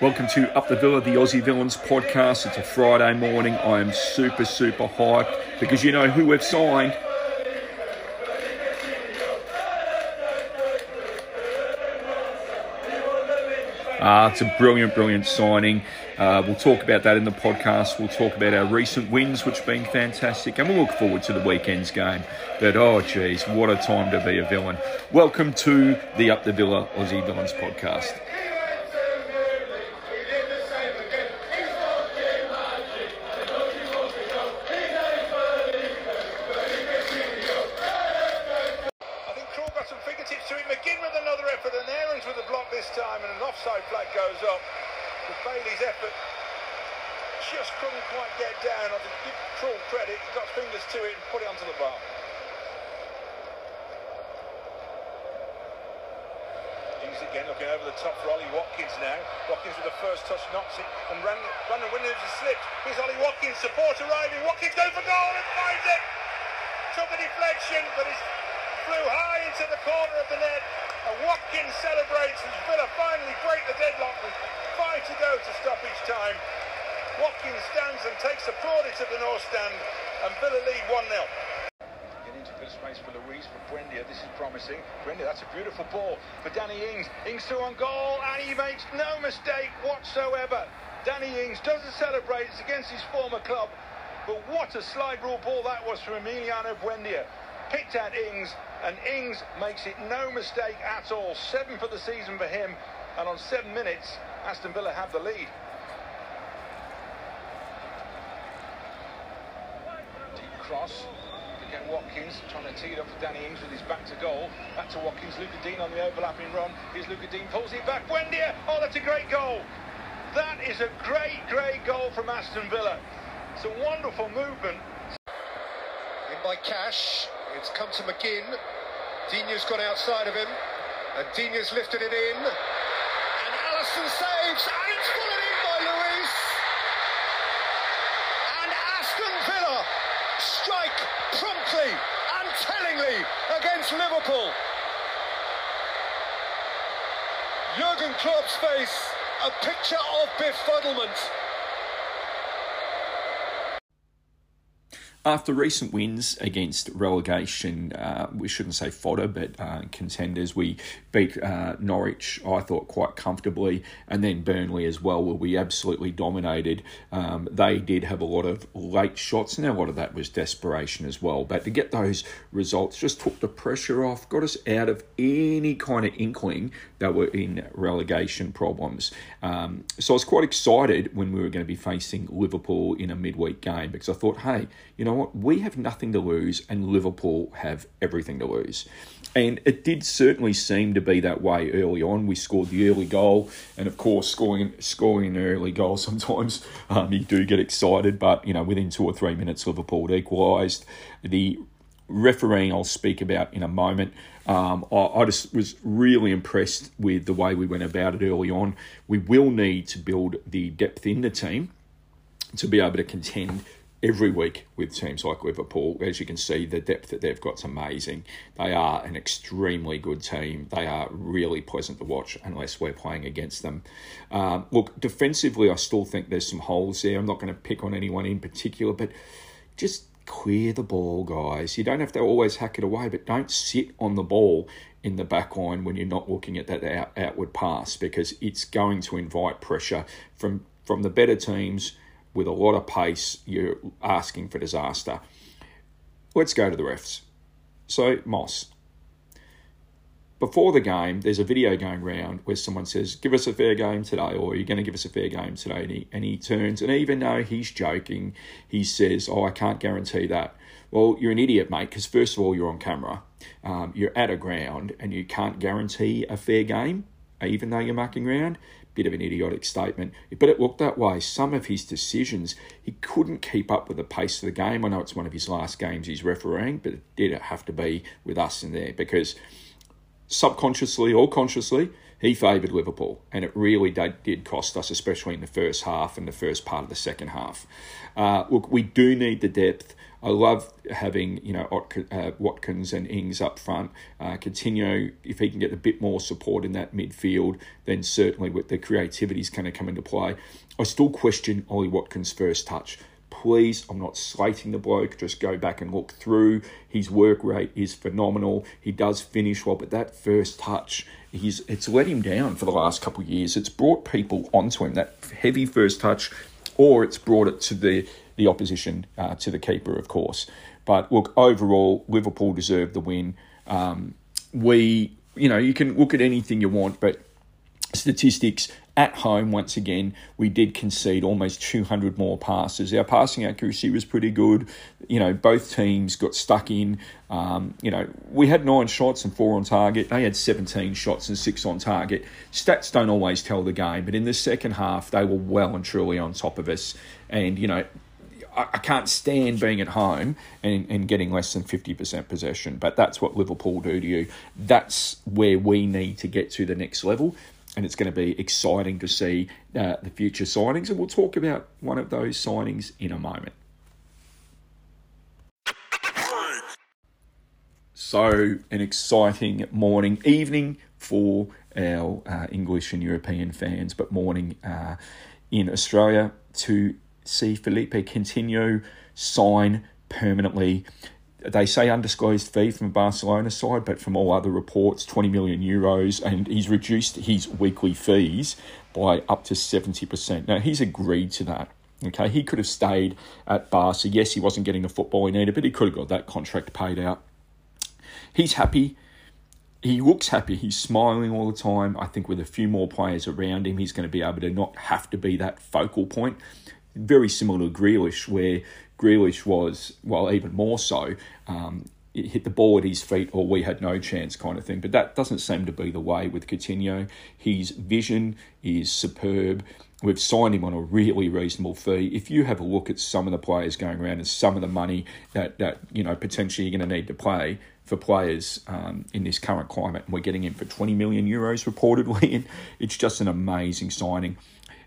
Welcome to Up the Villa, the Aussie Villains podcast. It's a Friday morning. I am super, super hyped because you know who we've signed. Uh, it's a brilliant, brilliant signing. Uh, we'll talk about that in the podcast. We'll talk about our recent wins, which have been fantastic, and we'll look forward to the weekend's game. But oh, geez, what a time to be a villain. Welcome to the Up the Villa Aussie Villains podcast. I think Krul got some fingertips to it. McGinn with another effort, and Aarons with a block this time, and an offside flag goes up. With Bailey's effort just couldn't quite get down. I give Krul credit, he got fingers to it and put it onto the bar. Ings again looking over the top for Ollie Watkins now. Watkins with the first touch knocks it, and Brandon, Brandon Williams has slipped. Here's Ollie Watkins, support arriving. Watkins goes for goal and finds it. Took a deflection, but it's flew high into the corner of the net. And Watkins celebrates as Villa finally break the deadlock with five to go to stoppage time. Watkins stands and takes the plaudits of the North Stand, and Villa lead 1 0. Get into good space for Luiz, for Buendia. This is promising. Buendia, that's a beautiful ball for Danny Ings. Ings through on goal, and he makes no mistake whatsoever. Danny Ings doesn't celebrate, it's against his former club. But what a slide rule ball that was from Emiliano Buendia. Picked at Ings, and Ings makes it no mistake at all. Seven for the season for him, and on seven minutes, Aston Villa have the lead. Cross. Again, Watkins trying to tee it up for Danny Ings with his back to goal. Back to Watkins. Lucas Digne on the overlapping run. Here's Lucas Digne, pulls it back. Buendia! Oh, that's a great goal. That is a great, great goal from Aston Villa. It's a wonderful movement. In by Cash. It's come to McGinn. Digne's got outside of him. And Digne's lifted it in. And Alisson saves. And it's in by Luiz. And Aston Villa strike promptly and tellingly against Liverpool. Jurgen Klopp's face, a picture of befuddlement. After recent wins against relegation, uh, we shouldn't say fodder, but uh, contenders, we beat uh, Norwich, I thought, quite comfortably, and then Burnley as well, where we absolutely dominated. Um, they did have a lot of late shots, and a lot of that was desperation as well. But to get those results just took the pressure off, got us out of any kind of inkling that we're in relegation problems. Um, so I was quite excited when we were going to be facing Liverpool in a midweek game because I thought, hey, you know what? We have nothing to lose, and Liverpool have everything to lose. And it did certainly seem to be that way early on. We scored the early goal, and of course, scoring scoring an early goal sometimes um, you do get excited. But you know, within two or three minutes, Liverpool equalised. The refereeing I'll speak about in a moment. Um, I, I just was really impressed with the way we went about it early on. We will need to build the depth in the team to be able to contend every week with teams like Liverpool. As you can see, the depth that they've got is amazing. They are an extremely good team. They are really pleasant to watch unless we're playing against them. Um, look, defensively, I still think there's some holes there. I'm not going to pick on anyone in particular, but just clear the ball, guys. You don't have to always hack it away, but don't sit on the ball in the back line when you're not looking at that out, outward pass because it's going to invite pressure from from the better teams with a lot of pace. You're asking for disaster. Let's go to the refs. So Moss. Before the game, there's a video going around where someone says, "Give us a fair game today," or "You're going to give us a fair game today," and he, and he turns, and even though he's joking, he says, "Oh, I can't guarantee that." Well, you're an idiot, mate, because first of all, you're on camera, um, you're at a ground, and you can't guarantee a fair game, even though you're mucking around. Bit of an idiotic statement, but it looked that way. Some of his decisions, he couldn't keep up with the pace of the game. I know it's one of his last games he's refereeing, but it did have to be with us in there because subconsciously or consciously, he favoured Liverpool, and it really did, cost us, especially in the first half and the first part of the second half. Uh, look, we do need the depth. I love having you know uh, Watkins and Ings up front. Uh, Coutinho, if he can get a bit more support in that midfield, then certainly with the creativity is going to come into play. I still question Ollie Watkins' first touch. Please, I'm not slating the bloke. Just go back and look through. His work rate is phenomenal. He does finish well, but that first touch, he's it's let him down for the last couple of years. It's brought people onto him. That heavy first touch, or it's brought it to the the opposition uh, to the keeper, of course. But look, overall, Liverpool deserved the win. Um, we, you know, you can look at anything you want, but statistics at home, once again, we did concede almost 200 more passes. Our passing accuracy was pretty good. You know, both teams got stuck in. Um, you know, we had nine shots and four on target. They had 17 shots and six on target. Stats don't always tell the game, but in the second half, they were well and truly on top of us. And, you know, I, can't stand being at home and, and getting less than 50% possession, but that's what Liverpool do to you. That's where we need to get to the next level and it's going to be exciting to see uh, the future signings. And we'll talk about one of those signings in a moment. So, an exciting morning, evening for our uh, English and European fans, but morning uh, in Australia to see Felipe Coutinho sign permanently they say undisclosed fee from Barcelona side, but from all other reports, 20 million euros, and he's reduced his weekly fees by up to 70%. Now, he's agreed to that. Okay, he could have stayed at Barca. Yes, he wasn't getting the football he needed, but he could have got that contract paid out. He's happy. He looks happy. He's smiling all the time. I think with a few more players around him, he's going to be able to not have to be that focal point. Very similar to Grealish, where Grealish was, well, even more so. Um, hit the ball at his feet or we had no chance kind of thing. But that doesn't seem to be the way with Coutinho. His vision is superb. We've signed him on a really reasonable fee. If you have a look at some of the players going around and some of the money that, that you know potentially you're going to need to play for players um, in this current climate, and we're getting him for 20 million euros reportedly, and it's just an amazing signing.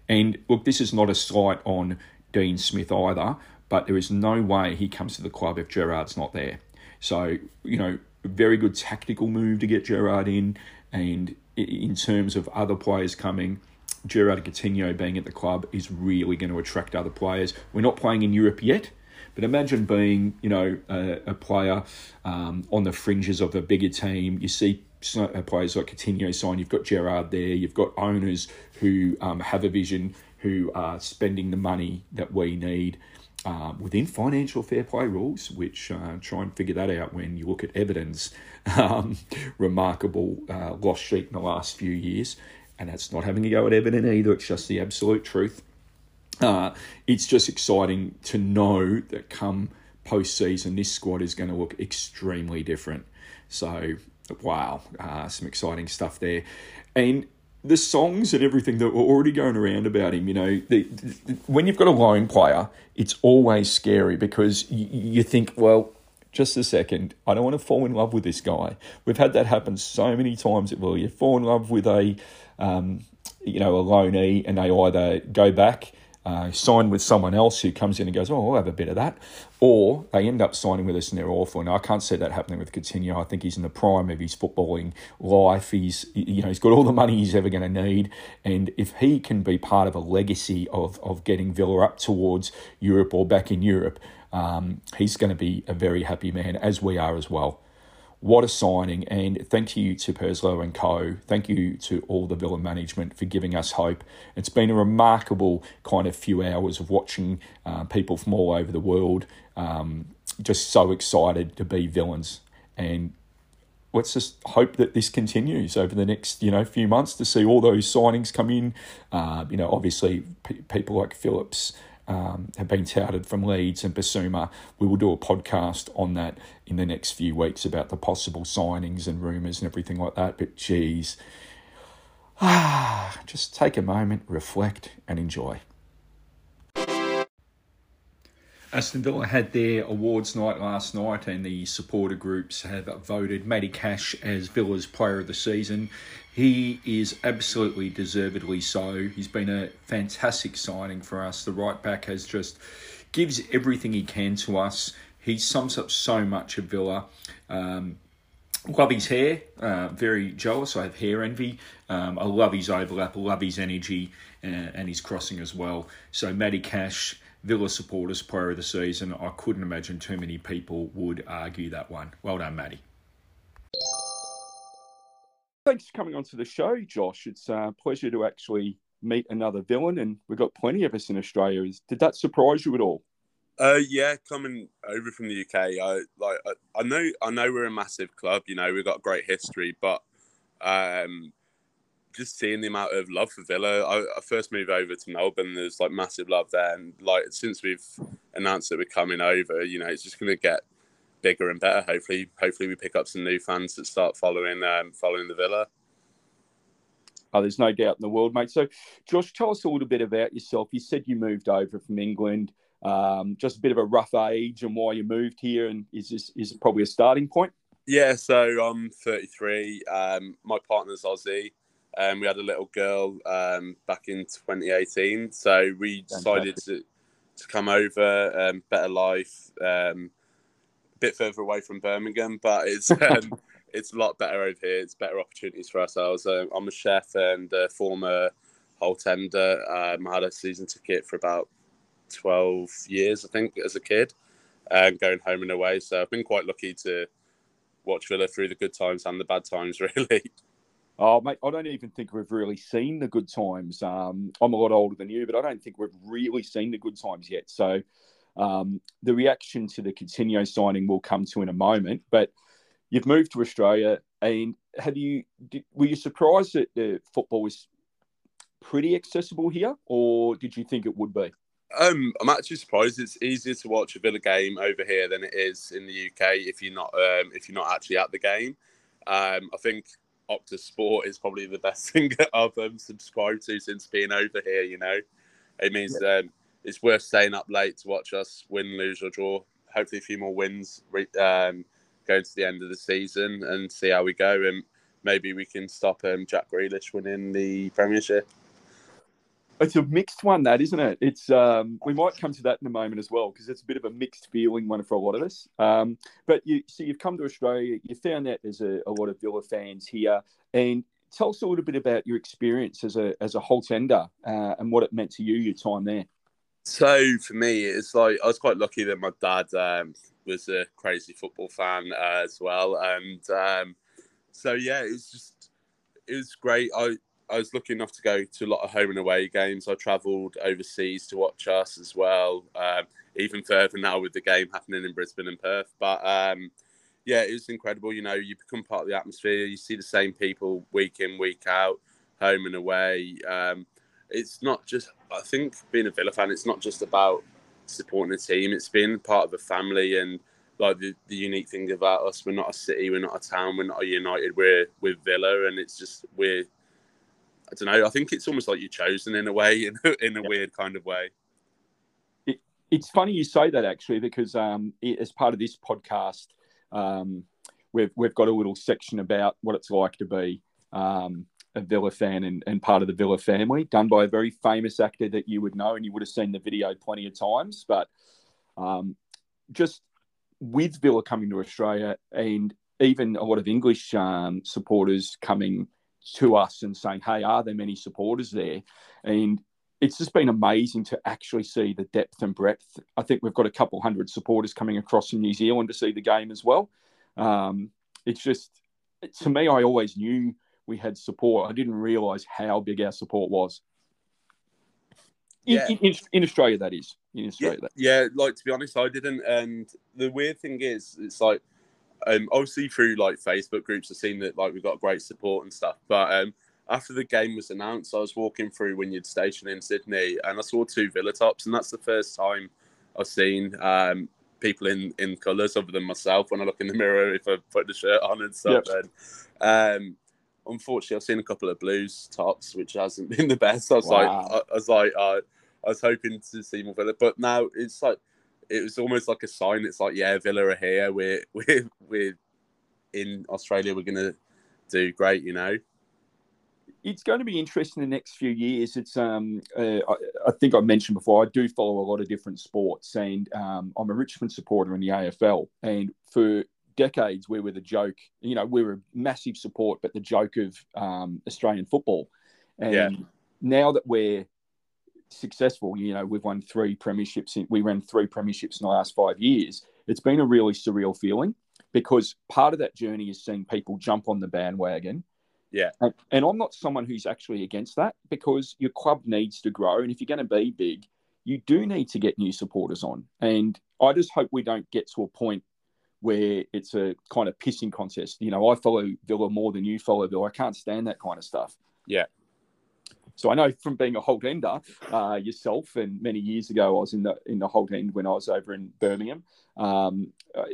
And look, this is not a slight on Dean Smith either but there is no way he comes to the club if Gerrard's not there. So, you know, very good tactical move to get Gerrard in. And in terms of other players coming, Gerrard Coutinho being at the club is really going to attract other players. We're not playing in Europe yet, but imagine being, you know, a, a player um, on the fringes of a bigger team. You see players like Coutinho sign. You've got Gerrard there. You've got owners who um, have a vision, who are spending the money that we need uh, within financial fair play rules, which uh, try and figure that out when you look at Everton's um, remarkable uh, loss sheet in the last few years. And that's not having a go at Everton either, it's just the absolute truth. Uh, it's just exciting to know that come post-season, this squad is going to look extremely different. So, wow, uh, some exciting stuff there. And the songs and everything that were already going around about him, you know, the, the, when you've got a lone player, it's always scary because you, you think, well, just a second, I don't want to fall in love with this guy. We've had that happen so many times. Well, you fall in love with a, um, you know, a loanee, and they either go back uh, sign with someone else who comes in and goes, oh, I'll have a bit of that. Or they end up signing with us and they're awful. And I can't see that happening with Coutinho. I think he's in the prime of his footballing life. He's, you know, he's got all the money he's ever going to need. And if he can be part of a legacy of, of getting Villa up towards Europe or back in Europe, um, he's going to be a very happy man, as we are as well. What a signing, and thank you to Purslow and Co. Thank you to all the Villa management for giving us hope. It's been a remarkable kind of few hours of watching uh, people from all over the world um, just so excited to be villains. And let's just hope that this continues over the next you know few months to see all those signings come in. Uh, you know, obviously p- people like Phillips um, have been touted from Leeds and Bissouma. We will do a podcast on that in the next few weeks about the possible signings and rumours and everything like that. But geez, ah, just take a moment, reflect, and enjoy. Aston Villa had their awards night last night, and the supporter groups have voted Matty Cash as Villa's Player of the Season. He is absolutely deservedly so. He's been a fantastic signing for us. The right back has just gives everything he can to us. He sums up so much of Villa. Um, love his hair. Uh, very jealous. I have hair envy. Um, I love his overlap. Love his energy and, uh, and his crossing as well. So Matty Cash Villa supporters player of the season. I couldn't imagine too many people would argue that one. Well done, Matty. Thanks for coming onto the show, Josh. It's a pleasure to actually meet another villain, and we've got plenty of us in Australia. Did that surprise you at all? Uh, yeah, coming over from the UK, I like I, I know I know we're a massive club. You know, we've got great history, but um, just seeing the amount of love for Villa. I, I, first moved over to Melbourne. There's like massive love there, and like since we've announced that we're coming over, you know, it's just going to get bigger and better. Hopefully, hopefully we pick up some new fans that start following um, following the Villa. Oh, there's no doubt in the world, mate. So, Josh, tell us a little bit about yourself. You said you moved over from England. Um, just a bit of a rough age and why you moved here, and is this is probably a starting point? Yeah, so I'm 33. Um, my partner's Aussie. Um, we had a little girl um, back in 2018, so we decided to to come over, um, better life, um, a bit further away from Birmingham, but it's um, it's a lot better over here. It's better opportunities for ourselves. Uh, I'm a chef and a former Holte Ender. Um, I had a season ticket for about 12 years, I think, as a kid, and going home and away. So I've been quite lucky to watch Villa through the good times and the bad times, really. Oh, mate, I don't even think we've really seen the good times. Um, I'm a lot older than you, but I don't think we've really seen the good times yet. So um, the reaction to the Coutinho signing will come to in a moment. But you've moved to Australia, and have you? Did, were you surprised that the football was pretty accessible here, or did you think it would be? Um, I'm actually surprised. It's easier to watch a Villa game over here than it is in the UK if you're not um, if you're not actually at the game. Um, I think Optus Sport is probably the best thing I've um, subscribed to since being over here. You know, it means yeah. um, it's worth staying up late to watch us win, lose, or draw. Hopefully, a few more wins um, going to the end of the season and see how we go. And maybe we can stop um, Jack Grealish winning the Premiership. It's a mixed one, that isn't it? It's um, we might come to that in a moment as well because it's a bit of a mixed feeling one for a lot of us. Um, but you see, so you've come to Australia, you found that there's a, a, lot of Villa fans here, and tell us a little bit about your experience as a as a Ender uh, and what it meant to you your time there. So for me, it's like I was quite lucky that my dad um, was a crazy football fan uh, as well, and um, so yeah, it was just it was great. I I was lucky enough to go to a lot of home and away games. I travelled overseas to watch us as well, um, even further now with the game happening in Brisbane and Perth. But um, yeah, it was incredible. You know, you become part of the atmosphere. You see the same people week in, week out, home and away. Um, it's not just. I think being a Villa fan, it's not just about supporting a team. It's being part of a family and like the, the unique thing about us, we're not a city, we're not a town, we're not a United, we're with Villa, and it's just we're I don't know. I think it's almost like you're chosen in a way, in a, in a weird kind of way. It, it's funny you say that actually, because um, it, as part of this podcast, um, we've we've got a little section about what it's like to be um, a Villa fan and, and part of the Villa family, done by a very famous actor that you would know, and you would have seen the video plenty of times. But um, just with Villa coming to Australia, and even a lot of English um, supporters coming to us and saying, "Hey, are there many supporters there?" And it's just been amazing to actually see the depth and breadth. I think we've got a couple hundred supporters coming across from New Zealand to see the game as well. Um, it's just, to me, I always knew we had support. I didn't realise how big our support was. In, yeah. in, in, Australia, that is. In Australia, yeah, yeah, like to be honest, I didn't. And the weird thing is, it's like um, obviously through like Facebook groups, I've seen that like we've got great support and stuff. But um, after the game was announced, I was walking through Wynyard Station in Sydney, and I saw two Villa tops, and that's the first time I've seen um, people in in colours other than myself when I look in the mirror if I put the shirt on and stuff. Yep. And, um, unfortunately, I've seen a couple of blues tops, which hasn't been the best. I was wow. like, I, I was like, uh, I was hoping to see more Villa, but now it's like it was almost like a sign. It's like, yeah, Villa are here. We're we're we're in Australia. We're gonna do great, you know. It's going to be interesting the next few years. It's um, uh, I, I, think I mentioned before. I do follow a lot of different sports, and um, I'm a Richmond supporter in the AFL. And for decades, we were the joke. You know, we were a massive support, but the joke of um, Australian football. And yeah. now that we're successful, you know, we've won three premierships. In, we ran three premierships in the last five years. It's been a really surreal feeling because part of that journey is seeing people jump on the bandwagon. Yeah. And, and I'm not someone who's actually against that because your club needs to grow. And if you're going to be big, you do need to get new supporters on. And I just hope we don't get to a point where it's a kind of pissing contest. You know, I follow Villa more than you follow Villa. I can't stand that kind of stuff. Yeah. So I know from being a Holte Ender uh, yourself, and many years ago I was in the in the Holte End when I was over in Birmingham. Um, uh,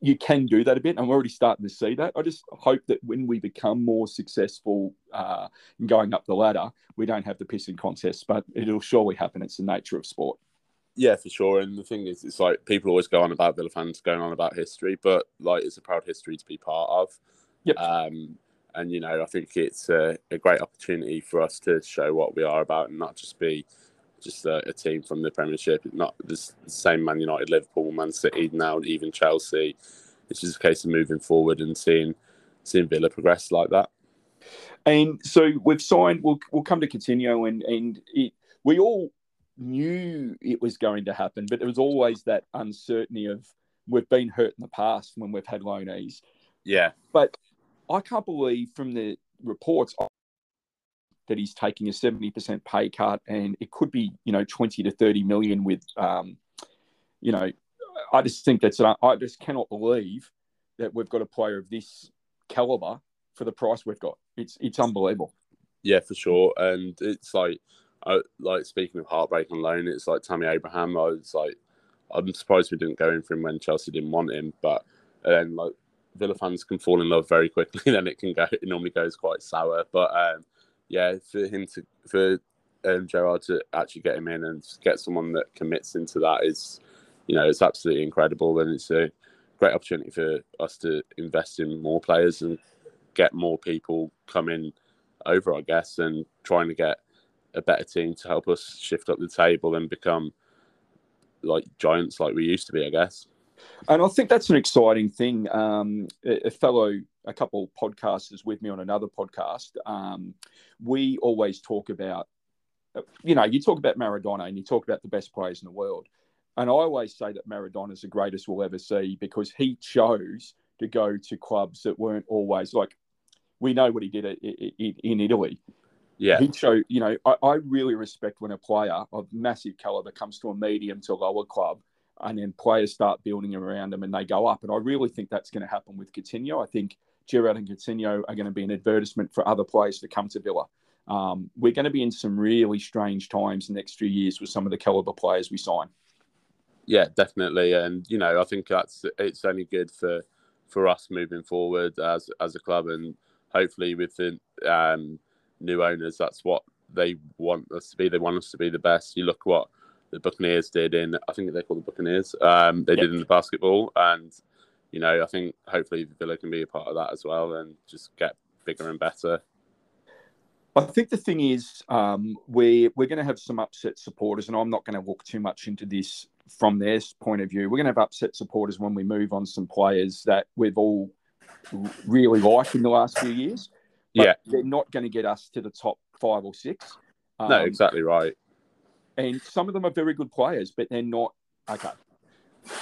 you can do that a bit. I'm already starting to see that. I just hope that when we become more successful uh, in going up the ladder, we don't have the pissing contests, but it'll surely happen. It's the nature of sport. Yeah, for sure. And the thing is, it's like people always go on about Villa fans going on about history, but like it's a proud history to be part of. Yep. Um, and you know, I think it's a, a, great opportunity for us to show what we are about and not just be just a, a team from the Premiership. Not the same Man United, Liverpool, Man City, now even Chelsea. It's just a case of moving forward and seeing seeing Villa progress like that. And so we've signed. We'll we'll come to Coutinho, and and it, we all knew it was going to happen, but there was always that uncertainty of we've been hurt in the past when we've had loanees. Yeah. But I can't believe from the reports that he's taking a 70% pay cut and it could be, you know, 20 to 30 million with, um, you know, I just think that's, I just cannot believe that we've got a player of this caliber for the price we've got. It's, it's unbelievable. Yeah, for sure. And it's like, I, like speaking of heartbreak on loan, it's like Tammy Abraham. I was like, I'm surprised we didn't go in for him when Chelsea didn't want him. But then like Villa fans can fall in love very quickly. Then it can go. It normally goes quite sour. But um, yeah, for him to for um, Gerrard to actually get him in and get someone that commits into that is, you know, it's absolutely incredible, and it's a great opportunity for us to invest in more players and get more people coming over, I guess, and trying to get a better team to help us shift up the table and become like giants like we used to be, I guess. And I think that's an exciting thing. Um, a, fellow, a couple podcasters with me on another podcast, um, we always talk about, you know, you talk about Maradona and you talk about the best players in the world. And I always say that Maradona is the greatest we'll ever see because he chose to go to clubs that weren't always like, we know what he did in Italy. Yeah. He'd show, you know, I, I, really respect when a player of massive caliber comes to a medium to lower club and then players start building around them and they go up. And I really think that's going to happen with Coutinho. I think Gerrard and Coutinho are going to be an advertisement for other players to come to Villa. Um, we're going to be in some really strange times the next few years with some of the caliber players we sign. Yeah, definitely. And, you know, I think that's it's only good for for us moving forward as as a club and hopefully with the um, new owners, that's what they want us to be. They want us to be the best. You look what the Buccaneers did in, I think they call the Buccaneers. Um, they yep. did in the basketball, and you know, I think hopefully Villa can be a part of that as well, and just get bigger and better. I think the thing is, um, we're we're going to have some upset supporters, and I'm not going to walk too much into this from their point of view. We're going to have upset supporters when we move on some players that we've all really liked in the last few years yeah, they're not going to get us to the top five or six. Um, no, exactly right. And some of them are very good players, but they're not. Okay,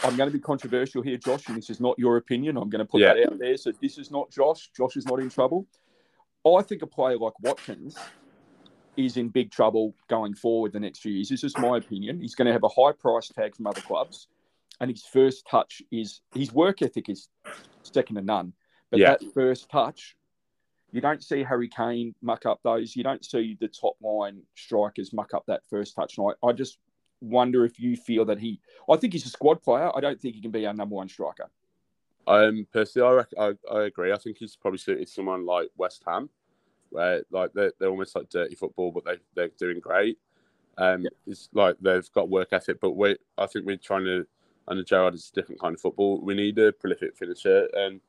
I'm going to be controversial here, Josh, and this is not your opinion. I'm going to put yeah. that out there. So this is not Josh. Josh is not in trouble. I think a player like Watkins is in big trouble going forward the next few years. This is my opinion. He's going to have a high price tag from other clubs, and his first touch is his work ethic is second to none. But yeah. that first touch you don't see Harry Kane muck up those. You don't see the top line strikers muck up that first touch. And I, I just wonder if you feel that he. I think he's a squad player. I don't think he can be our number one striker. Um, personally, I, reckon, I, I agree. I think he's probably suited someone like West Ham, where like they're, they're almost like dirty football, but they they're doing great. Um, yeah. it's like they've got work ethic, but we I think we're trying to under know Gerrard is a different kind of football. We need a prolific finisher, and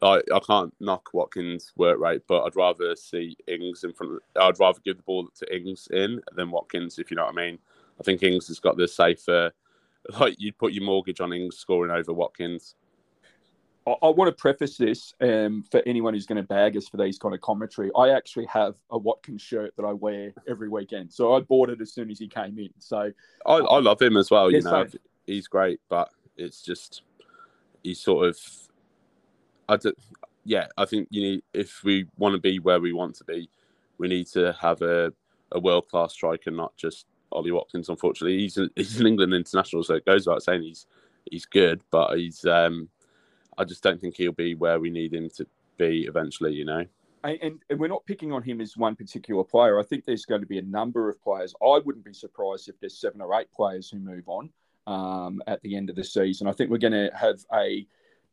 I, I can't knock Watkins' work rate, but I'd rather see Ings in front. Of, I'd rather give the ball to Ings in than Watkins, if you know what I mean. I think Ings has got the safer. Like you'd put your mortgage on Ings scoring over Watkins. I, I want to preface this um, for anyone who's going to bag us for these kind of commentary. I actually have a Watkins shirt that I wear every weekend, so I bought it as soon as he came in. So I, I love him as well. You know, same. he's great, but it's just he's sort of. I do, yeah, I think you need if we want to be where we want to be, we need to have a, a world class striker, not just Ollie Watkins. Unfortunately, he's a, he's an England international, so it goes without saying he's he's good, but he's um, I just don't think he'll be where we need him to be eventually. You know. and, and, and we're not picking on him as one particular player. I think there's going to be a number of players. I wouldn't be surprised if there's seven or eight players who move on um, at the end of the season. I think we're going to have a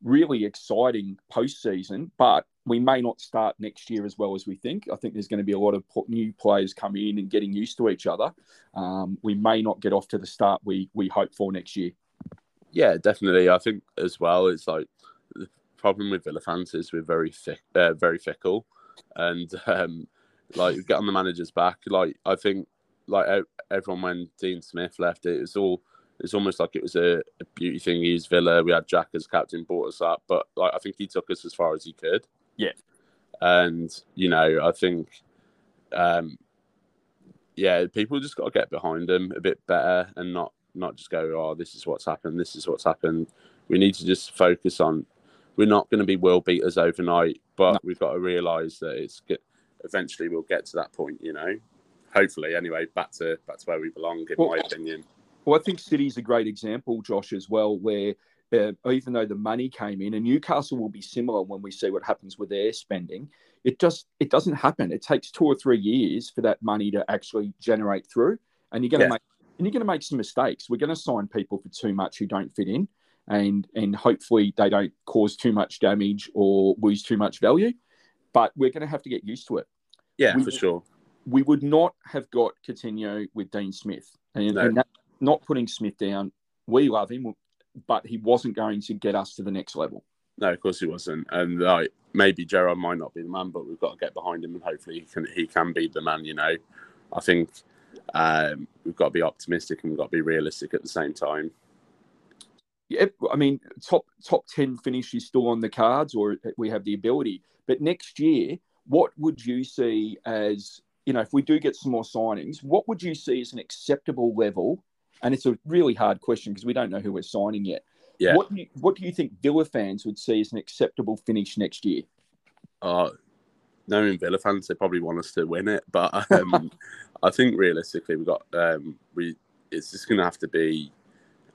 really exciting postseason, but we may not start next year as well as we think. I think there's going to be a lot of new players coming in and getting used to each other. Um, we may not get off to the start we we hope for next year. Yeah, definitely. I think as well, it's like the problem with Villa fans is we're very thick, uh, very fickle, and um, like get on the manager's back. Like I think, like everyone when Dean Smith left, it was all. It's almost like it was a, a beauty thing. He's Villa. We had Jack as captain, brought us up, but like I think he took us as far as he could. Yeah. and you know I think, um, yeah, people just got to get behind him a bit better and not not just go, oh, this is what's happened, this is what's happened. We need to just focus on. We're not going to be world beaters overnight, but No. we've got to realise that it's get, eventually we'll get to that point. You know, hopefully. Anyway, back to back to where we belong, in Well- my opinion. Well, I think City's a great example, Josh, as well, where uh, even though the money came in, and Newcastle will be similar when we see what happens with their spending. It just it doesn't happen. It takes two or three years for that money to actually generate through, and you're going to Yeah. make and you're going to make some mistakes. We're going to sign people for too much who don't fit in, and and hopefully they don't cause too much damage or lose too much value. But we're going to have to get used to it Yeah, we- for sure. we would not have got Coutinho with Dean Smith. And, No. and that, not putting Smith down, we love him, but he wasn't going to get us to the next level. No, of course he wasn't. And like maybe Gerrard might not be the man, but we've got to get behind him and hopefully he can he can be the man, you know. I think um, we've got to be optimistic and we've got to be realistic at the same time. Yeah, I mean, top top ten finish is still on the cards, or we have the ability. But next year, what would you see as you know, if we do get some more signings, what would you see as an acceptable level? And it's a really hard question because we don't know who we're signing yet. Yeah. What do you, what do you think Villa fans would see as an acceptable finish next year? Uh, knowing Villa fans, they probably want us to win it, but um, I think realistically, we got um, we. It's just going to have to be.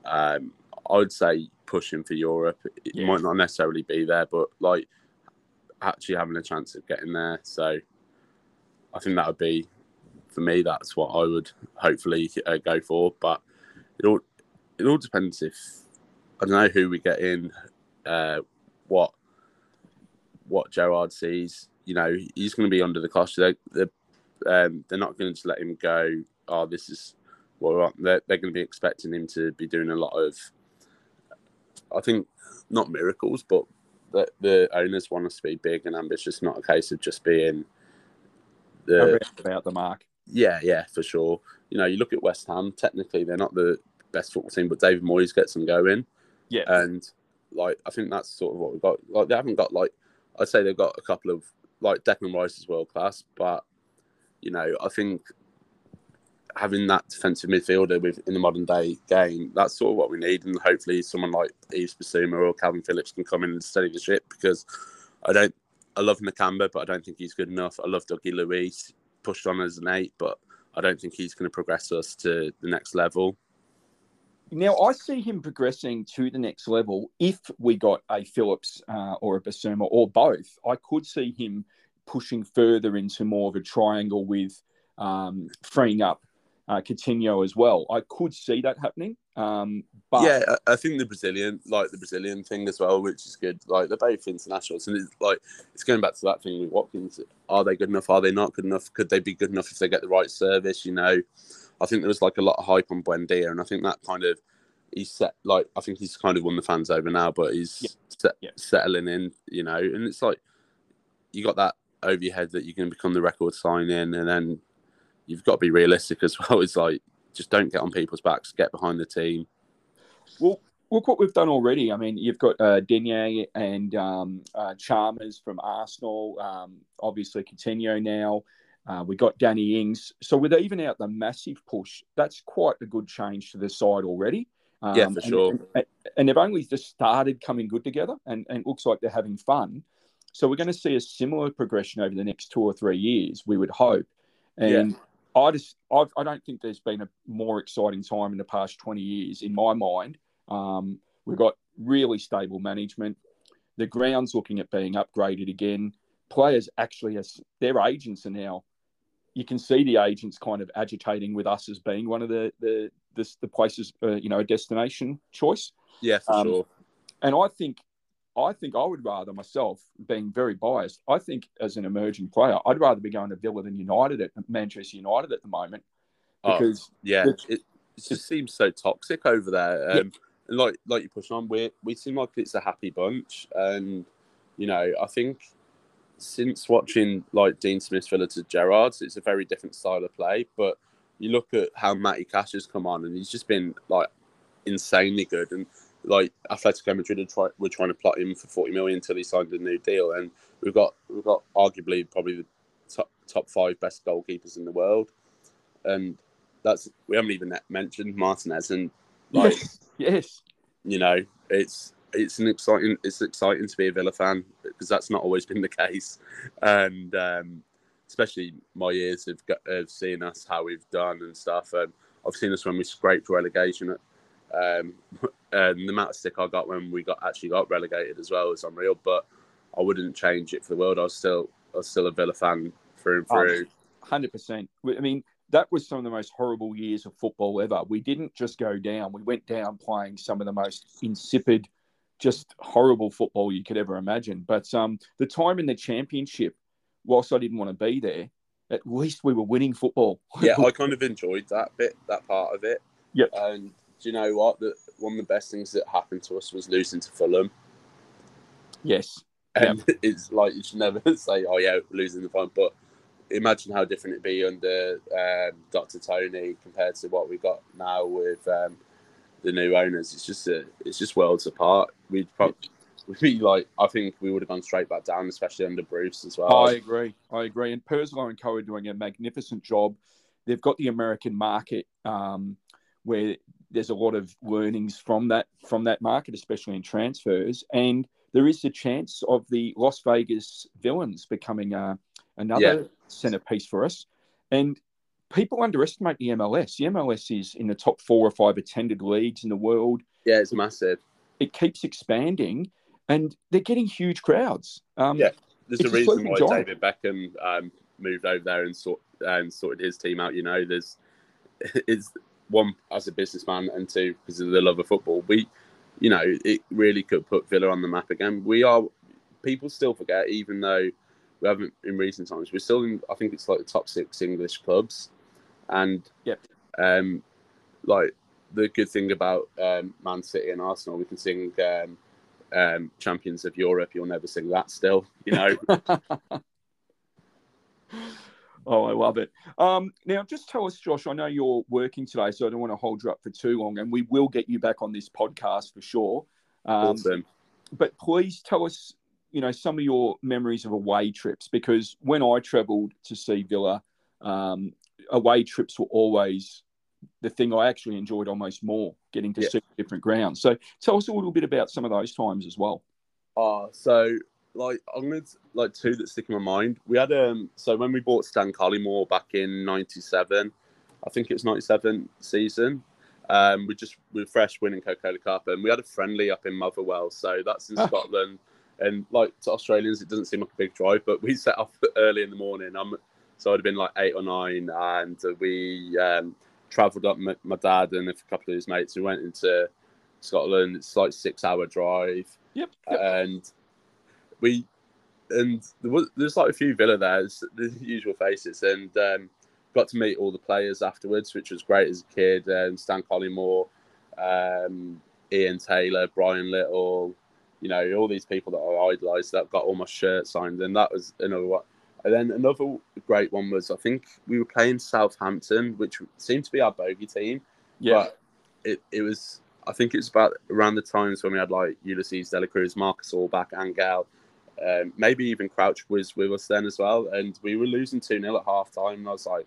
Um, I would say pushing for Europe. It Yeah. might not necessarily be there, but like actually having a chance of getting there. So I think that would be for me. That's what I would hopefully uh, go for. But it all it all depends if I don't know who we get in, uh, what what Gerrard sees. You know, he's going to be under the cost. They, they're, um, they're not going to let him go. Oh, this is what we want. They're, they're going to be expecting him to be doing a lot of, I think, not miracles, but the, the owners want us to be big and ambitious, not a case of just being the about the mark. yeah, yeah, for sure. You know, you look at West Ham. Technically, they're not the best football team, but David Moyes gets them going, Yeah. and like I think that's sort of what we've got. Like they haven't got like I'd say they've got a couple of like Declan Rice is world class, but you know I think having that defensive midfielder with in the modern day game, that's sort of what we need, and hopefully someone like Yves Bissouma or Kalvin Phillips can come in and steady the ship because I don't. I love Nakamba, but I don't think he's good enough. I love Dougie Luiz, pushed on as an eight, but I don't think he's going to progress us to the next level. Now, I see him progressing to the next level if we got a Phillips uh, or a Bissouma or both. I could see him pushing further into more of a triangle with um, freeing up uh, Coutinho as well. I could see that happening. Um, but yeah, I think the Brazilian, like the Brazilian thing as well, which is good. Like they're both internationals, and it's like it's going back to that thing with Watkins. Are they good enough? Are they not good enough? Could they be good enough if they get the right service? You know, I think there was like a lot of hype on Buendia, and I think that kind of he's set like I think he's kind of won the fans over now, but he's Yeah. set, Yeah. settling in, you know, and it's like you got that over your head that you're going to become the record signing, and then you've got to be realistic as well. It's like just don't get on people's backs, get behind the team. Well, look what we've done already. I mean, you've got uh, Digne and um, uh, Chambers from Arsenal. Um, obviously, Coutinho now. Uh, we got Danny Ings. So with even out the massive push, that's quite a good change to the side already. Um, Yeah, for and- sure. And, and they've only just started coming good together, and, and it looks like they're having fun. So we're going to see a similar progression over the next two or three years, we would hope. And I just, I've, I don't think there's been a more exciting time in the past 20 years, in my mind. Um, we've got really stable management. The ground's looking at being upgraded again. Players actually, as their agents are now, you can see the agents kind of agitating with us as being one of the the the, the places, uh, you know, a destination choice. Yeah, for Um, sure. And I think, I think I would rather myself, being very biased, I think as an emerging player, I'd rather be going to Villa than United at Manchester United at the moment Oh, because Yeah, it, it just seems so toxic over there. Um, and like like you push on, we we seem like it's a happy bunch, and you know I think since watching like Dean Smith's Villa to Gerrard's, it's a very different style of play. But you look at how Matty Cash has come on, and he's just been like insanely good. And like Atletico Madrid are try, were trying to plot him for forty million until he signed a new deal, and we've got we've got arguably probably the top top five best goalkeepers in the world, and that's we haven't even mentioned Martinez, and like yes, yes, you know, it's it's an exciting it's exciting to be a Villa fan because that's not always been the case, and um, especially my years have got, have seen us how we've done and stuff, and I've seen us when we scraped relegation. Um, and the amount of stick I got when we got actually got relegated as well is unreal. But I wouldn't change it for the world. I was still I was still a Villa fan through and Oh, through. hundred percent. I mean, that was some of the most horrible years of football ever. We didn't just go down; we went down playing some of the most insipid, just horrible football you could ever imagine. But um, the time in the championship, whilst I didn't want to be there, at least we were winning football. yeah, I kind of enjoyed that bit, that part of it. Yep. And do you know what? That one of the best things that happened to us was losing to Fulham. yes, And it's like you should never say, "Oh yeah, losing the final," but imagine how different it'd be under um, Dr. Tony compared to what we've got now with um, the new owners. It's just a, it's just worlds apart. We'd probably. We'd be like, I think we would have gone straight back down, especially under Bruce as well. I agree. I agree. And Purslow and Co are doing a magnificent job. They've got the American market um, where there's a lot of learnings from that from that market, especially in transfers. And there is a chance of the Las Vegas villains becoming uh, another Yeah. centerpiece for us. And people underestimate the MLS. The MLS is in the top four or five attended leagues in the world. yeah, it's massive. It keeps expanding, and they're getting huge crowds. Um, Yeah. There's a reason why giant. David Beckham um, moved over there and sort and sorted his team out. You know, there's it's one as a businessman and two because of the love of football. We, you know, it really could put Villa on the map again. We are people still forget, even though we haven't in recent times. We're still in. I think it's like the top six English clubs, and Yep. um, like the good thing about um, Man City and Arsenal, we can sing. Um, um, champions of Europe, you'll never sing that still, you know. oh, I love it. Um, now, just tell us, Josh. I know you're working today, so I don't want to hold you up for too long, and we will get you back on this podcast for sure. Um, awesome. But please tell us, you know, some of your memories of away trips, because when I travelled to see Villa, um, away trips were always the thing I actually enjoyed almost more, getting to Yeah. see different grounds. So tell us a little bit about some of those times as well. Oh, so like I'm gonna like two that stick in my mind. We had um so when we bought Stan Collymore back in '97, I think it was '97 season. Um, we just we were fresh winning Coca-Cola Cup, and we had a friendly up in Motherwell, so that's in Ah. Scotland. And like to Australians, it doesn't seem like a big drive, but we set off early in the morning. I'm so I'd have been like eight or nine, and we um, travelled up. My, my dad and a couple of his mates. We went into Scotland. It's like six hour drive Yep. yep. and we and there was there's like a few Villa there, the usual faces, and um, got to meet all the players afterwards, which was great as a kid. Um, Stan Collymore, um, Ian Taylor, Brian Little, you know, all these people that I idolised that got all my shirts signed, and that was another one. And then another great one was I think we were playing Southampton, which seemed to be our bogey team. Yeah. But it, it was I think it was about around the times when we had like Ulises de la Cruz, Marcus Allbäck, Angel, um, maybe even Crouch was with us then as well. And we were losing 2 0 at half time. And I was like,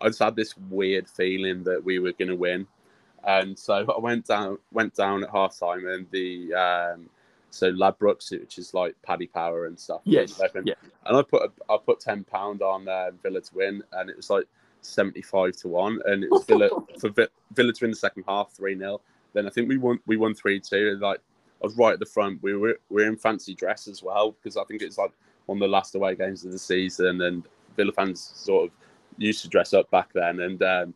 I just had this weird feeling that we were going to win. And so I went down went down at half time and the um, so Ladbrokes, which is like Paddy Power and stuff. Yes. Yeah. And I put a, I put ten pound on uh, Villa to win, and it was like seventy five to one, and it was Villa for Villa to win the second half three 0 Then I think we won we won three two. Like I was right at the front. We were we were in fancy dress as well because I think it's like one of the last away games of the season, and Villa fans sort of used to dress up back then. And um,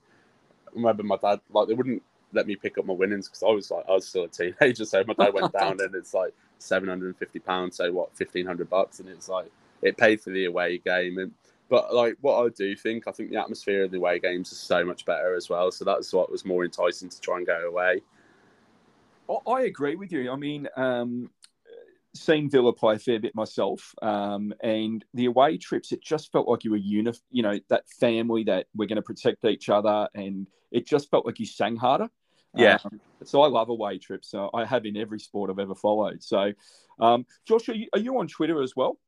I remember my dad like they wouldn't let me pick up my winnings because I was like I was still a teenager. So my dad went down and it's like seven hundred and fifty pounds, so what fifteen hundred bucks, and it's like it paid for the away game. And but like what I do think, I think the atmosphere of the away games is so much better as well. So that's what was more enticing to try and go away. I agree with you. I mean, um, seeing Villa play a fair bit myself, um, and the away trips, it just felt like you were uni- you know, that family that we're going to protect each other, and it just felt like you sang harder. Yeah. Um, so I love away trips. So I have in every sport I've ever followed. So, um, Josh, are you, are you on Twitter as well?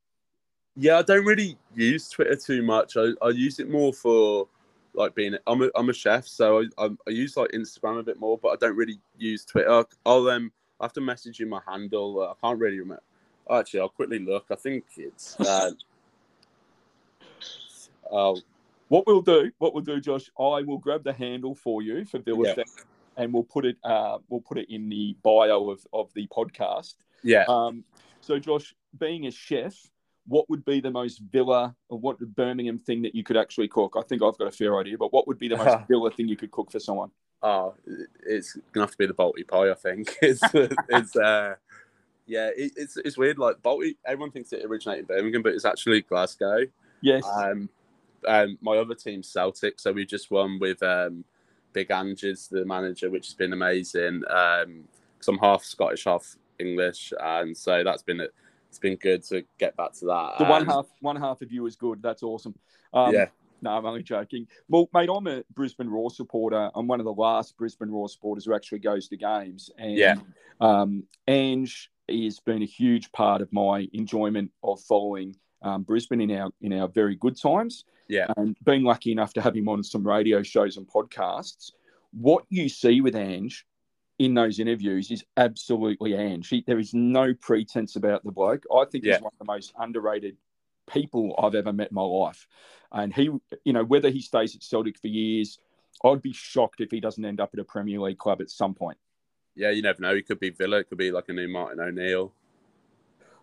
Yeah, I don't really use Twitter too much. I, I use it more for like being. I'm a, I'm a chef, so I, I, I use like Instagram a bit more, but I don't really use Twitter. I'll um I have to message you my handle. I can't really remember. Actually, I'll quickly look. I think it's. Uh, uh, what we'll do, what we'll do, Josh, I will grab the handle for you for Villa yeah and we'll put it uh, we'll put it in the bio of, of the podcast. Yeah. Um, so, Josh, being a chef, what would be the most Villa or what Birmingham thing that you could actually cook? I think I've got a fair idea, but what would be the most Villa thing you could cook for someone? Oh, it's gonna have to be the Balti pie. I think it's it's uh, yeah, it, it's it's weird. Like Balti, everyone thinks it originated in Birmingham, but it's actually Glasgow. Yes. Um, and my other team, Celtic, so we just won with um Big Ange's the manager, which has been amazing. Because um, I'm half Scottish, half English, and so that's been it's been good to get back to that. The one half one half of you is good. That's awesome. Um, yeah. No, I'm only joking. Well, mate, I'm a Brisbane Roar supporter. I'm one of the last Brisbane Roar supporters who actually goes to games. And yeah. um, Ange has been a huge part of my enjoyment of following um, Brisbane in our in our very good times. Yeah. And being lucky enough to have him on some radio shows and podcasts, what you see with Ange in those interviews is absolutely Ange. He, there is no pretense about the bloke. I think yeah. he's one of the most underrated people I've ever met in my life. And he, you know, whether he stays at Celtic for years, I'd be shocked if he doesn't end up at a Premier League club at some point. Yeah, you never know. He could be Villa. It could be like a new Martin O'Neill.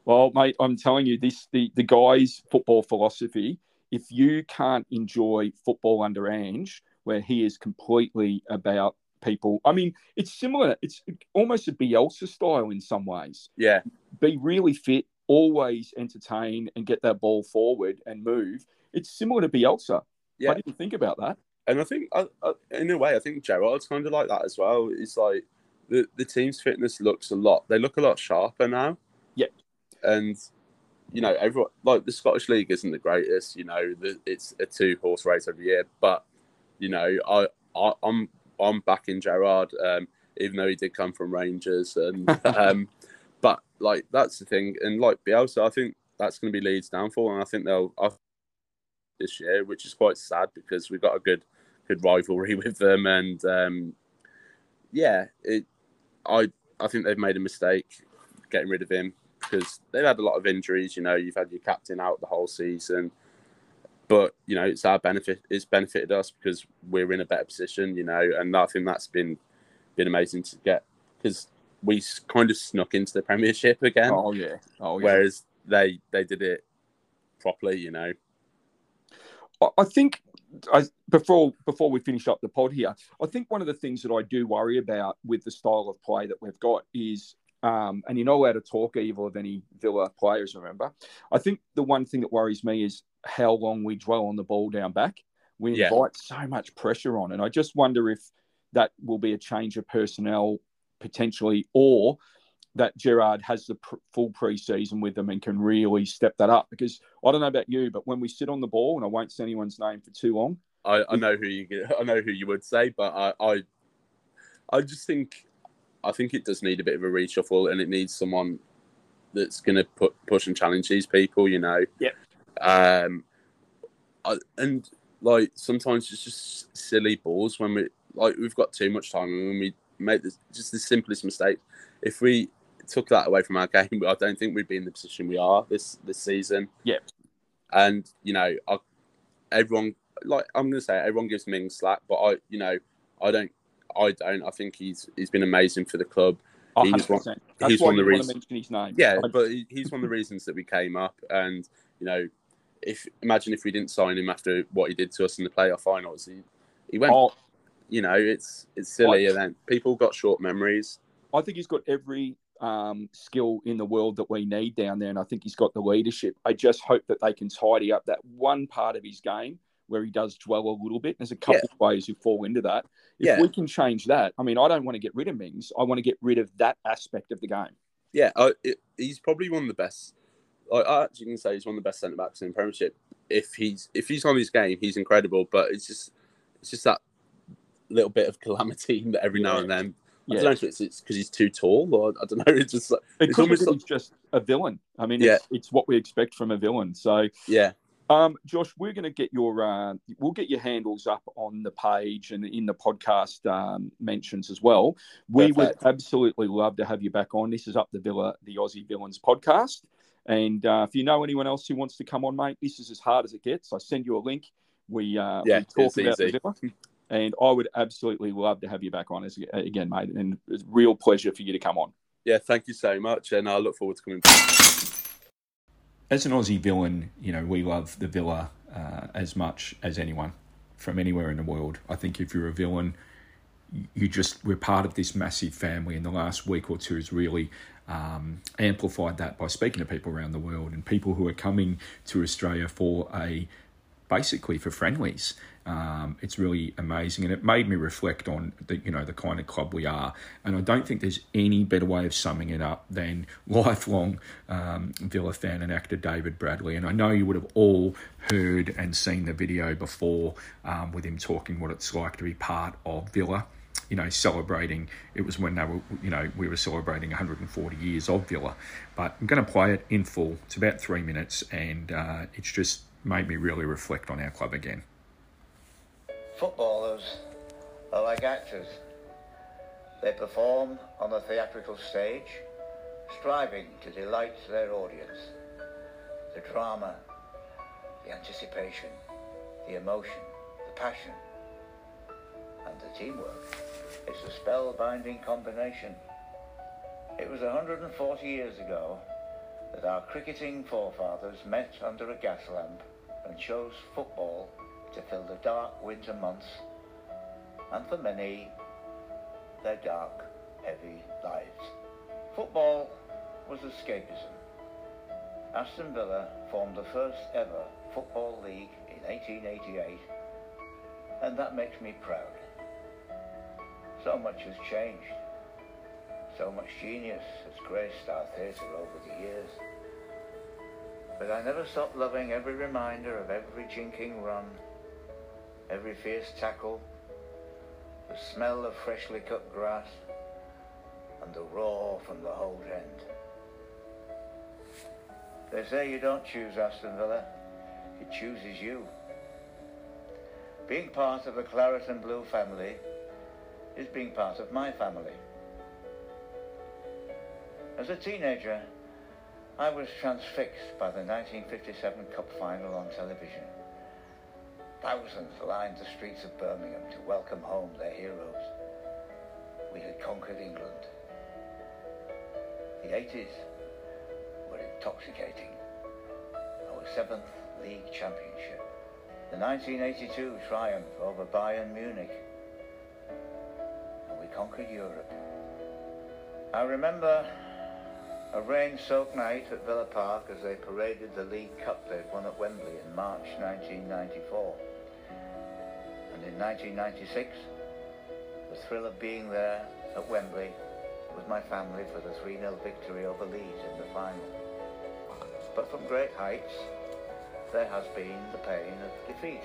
Well, mate, I'm telling you, this the the guy's football philosophy if you can't enjoy football under Ange, where he is completely about people, I mean, it's similar. It's almost a Bielsa style in some ways. Yeah. Be really fit, always entertain, and get that ball forward and move. It's similar to Bielsa. Yeah. I didn't think about that. And I think, uh, uh, in a way, I think Gerrard's kind of like that as well. It's like the, the team's fitness looks a lot, they look a lot sharper now. Yeah. And you know, everyone like the Scottish League isn't the greatest. You know, the, it's a two horse race every year, but you know, I, I am I'm, backing Gerrard, um, even though he did come from Rangers, and um, but like that's the thing, and like Bielsa, I think that's going to be Leeds' downfall, and I think they'll I, this year, which is quite sad because we've got a good good rivalry with them, and um, yeah, it I I think they've made a mistake getting rid of him because they've had a lot of injuries. You know, you've had your captain out the whole season, but you know it's our benefit. It's benefited us because we're in a better position. You know, and I think that's been been amazing to get because we kind of snuck into the Premiership again. Oh yeah, oh yeah. Whereas they they did it properly. You know, I think I, before before we finish up the pod here, I think one of the things that I do worry about with the style of play that we've got is um, and you're not allowed to talk evil of any Villa players, remember. I think the one thing that worries me is how long we dwell on the ball down back. We yeah. invite so much pressure on. And I just wonder if that will be a change of personnel potentially, or that Gerrard has the pr- full preseason with them and can really step that up. Because I don't know about you, but when we sit on the ball, and I won't say anyone's name for too long, I, I know who you I know who you would say, but I, I I just think I think it does need a bit of a reshuffle, and it needs someone that's going to put push and challenge these people. You know. Yeah. Um. I, and like sometimes it's just silly balls when we like we've got too much time and when we make this, just the simplest mistake. If we took that away from our game, I don't think we'd be in the position we are this this season. Yeah. And you know, I, everyone like I'm going to say everyone gives Mings slack, but I you know I don't I don't. I think he's he's been amazing for the club. Oh, He's one- 100%. That's he's one of the reasons- to mention his name. Yeah, but he- he's one of the reasons that we came up. And you know, if imagine if we didn't sign him after what he did to us in the playoff finals, he he went. oh, You know, it's it's silly, and then people got short memories. I think he's got every um, skill in the world that we need down there, and I think he's got the leadership. I just hope that they can tidy up that one part of his game where he does dwell a little bit. There's a couple of players who fall into that. If Yeah. we can change that, I mean, I don't want to get rid of Mings. I want to get rid of that aspect of the game. Yeah, I, it, he's probably one of the best. I, I actually can say he's one of the best centre backs in the Premiership. If he's if he's on his game, he's incredible. But it's just it's just that little bit of calamity that every now and then. I Yeah. don't know if it's because he's too tall or I don't know. It's just like, It It's almost like- he's just a villain. I mean, Yeah. it's, it's what we expect from a villain. So, yeah, Um, Josh, we're going to get your uh, we'll get your handles up on the page and in the podcast um, mentions as well. We Perfect. would absolutely love to have you back on. This is up the Villa, the Aussie Villains podcast. And uh, if you know anyone else who wants to come on, mate, this is as hard as it gets. I send you a link. We uh, Yeah, we talk it's about easy. the and I would absolutely love to have you back on as, again, mate. And it's a real pleasure for you to come on. yeah. Thank you so much, and I look forward to coming. back. as an Aussie villain, you know, we love the Villa uh, as much as anyone from anywhere in the world. I think if you're a villain, you- just we're part of this massive family. And the last week or two has really um, amplified that by speaking to people around the world and people who are coming to Australia for a basically for friendlies. Um, it's really amazing, and it made me reflect on the you know the kind of club we are. And I don't think there's any better way of summing it up than lifelong um, Villa fan and actor David Bradley. And I know you would have all heard and seen the video before um, with him talking what it's like to be part of Villa. You know, celebrating. It was when they were, you know, we were celebrating 140 years of Villa. But I'm going to play it in full. It's about three minutes, and uh, it's just made me really reflect on our club again. Footballers are like actors. They perform on the theatrical stage, striving to delight their audience. The drama, the anticipation, the emotion, the passion, and the teamwork. It's a spellbinding combination. It was 140 years ago that our cricketing forefathers met under a gas lamp and chose football to fill the dark winter months and for many their dark, heavy lives. Football was escapism. Aston Villa formed the first ever football league in 1888 and that makes me proud. So much has changed. So much genius has graced our theatre over the years. But I never stopped loving every reminder of every jinking run, every fierce tackle, the smell of freshly cut grass, and the roar from the Holte End. They say you don't choose Aston Villa, it chooses you. Being part of the Claret and Blue family is being part of my family. As a teenager, I was transfixed by the 1957 Cup final on television. Thousands lined the streets of Birmingham to welcome home their heroes. We had conquered England. The 80s were intoxicating. Our seventh league championship. The 1982 triumph over Bayern Munich. Conquered Europe. I remember a rain-soaked night at Villa Park as they paraded the League Cup they'd won at Wembley in March 1994. And in 1996, the thrill of being there at Wembley with my family for the 3-0 victory over Leeds in the final. But from great heights, there has been the pain of defeat.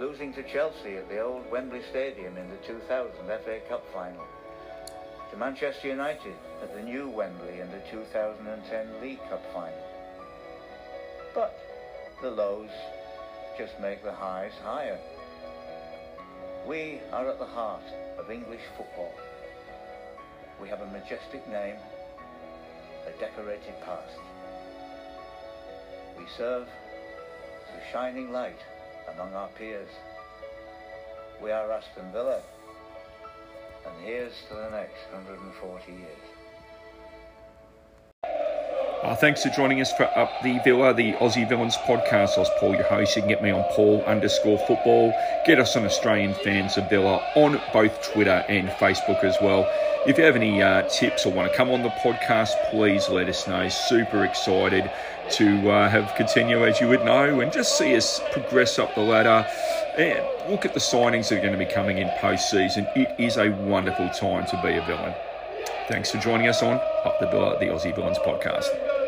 Losing to Chelsea at the old Wembley Stadium in the 2000 FA Cup final. To Manchester United at the new Wembley in the 2010 League Cup final. But the lows just make the highs higher. We are at the heart of English football. We have a majestic name, a decorated past. We serve as a shining light among our peers. We are Aston Villa, and here's to the next 140 years. Uh, thanks for joining us for Up the Villa, the Aussie Villains podcast. I was Paul, your host. You can get me on Paul underscore football. Get us on Australian Fans of Villa on both Twitter and Facebook as well. If you have any uh, tips or want to come on the podcast, please let us know. Super excited to uh, have continue, as you would know, and just see us progress up the ladder and look at the signings that are going to be coming in post season. It is a wonderful time to be a villain. Thanks for joining us on Up the Villa, the Aussie Villains podcast.